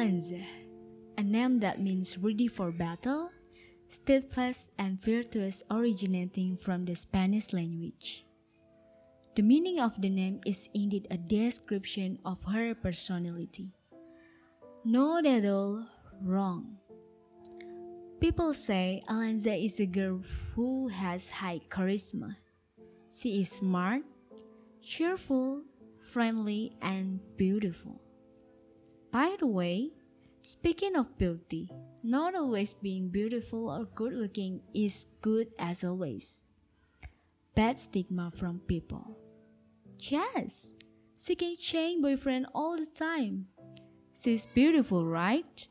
Alenza, a name that means ready for battle, steadfast and virtuous originating from the Spanish language. The meaning of the name is indeed a description of her personality. Not at all wrong. People say Alenza is a girl who has high charisma. She is smart, cheerful, friendly, and beautiful. By the way, speaking of beauty, not always being beautiful or good looking is good as always. Bad stigma from people. Yes, can change boyfriend all the time. She's beautiful, right?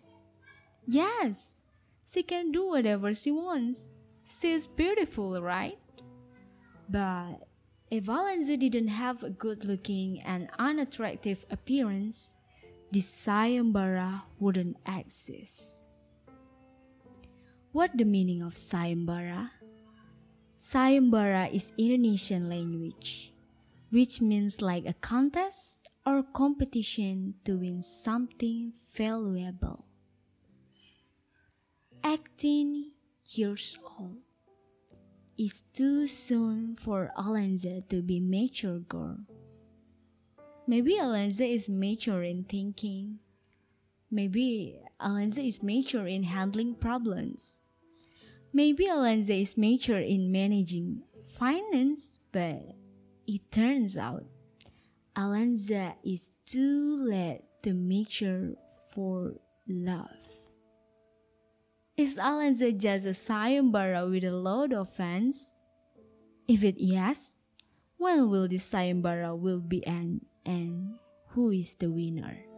Yes, she can do whatever she wants. She's beautiful, right? But if Alenza didn't have a good looking and unattractive appearance, the sayembara wouldn't exist. What the meaning of sayembara? Sayembara is Indonesian language, which means like a contest or competition to win something valuable. 18 years old is too soon for Alenza to be mature girl. Maybe Alenza is mature in thinking. Maybe Alenza is mature in handling problems. Maybe Alenza is mature in managing finance, but it turns out Alenza is too late to mature for love. Is Alenza just a sayembara with a load of fans? If it yes, when will this sayembara will be end and who is the winner?